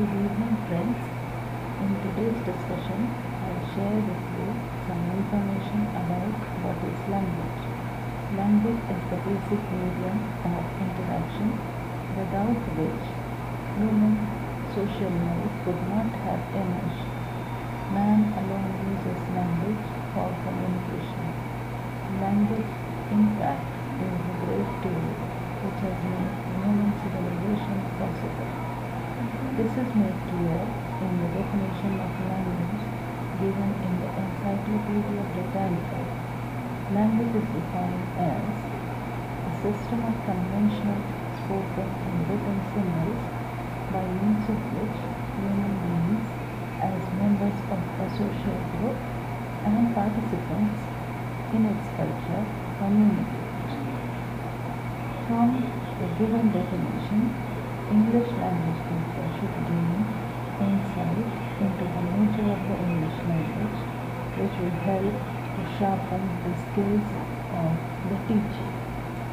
Good evening, friends. In today's discussion, I'll share with you some information about what is language. Language is the basic medium of interaction without which human social life could not have emerged. Man alone uses language for communication. Language, in fact, is the great tool which has This is made clear in the definition of language given in the Encyclopedia Britannica. Language is defined as a system of conventional spoken and written symbols by means of which human beings as members of a social group and participants in its culture communicate. From the given definition, English language teacher the English language, which will help to sharpen the skills of the teacher.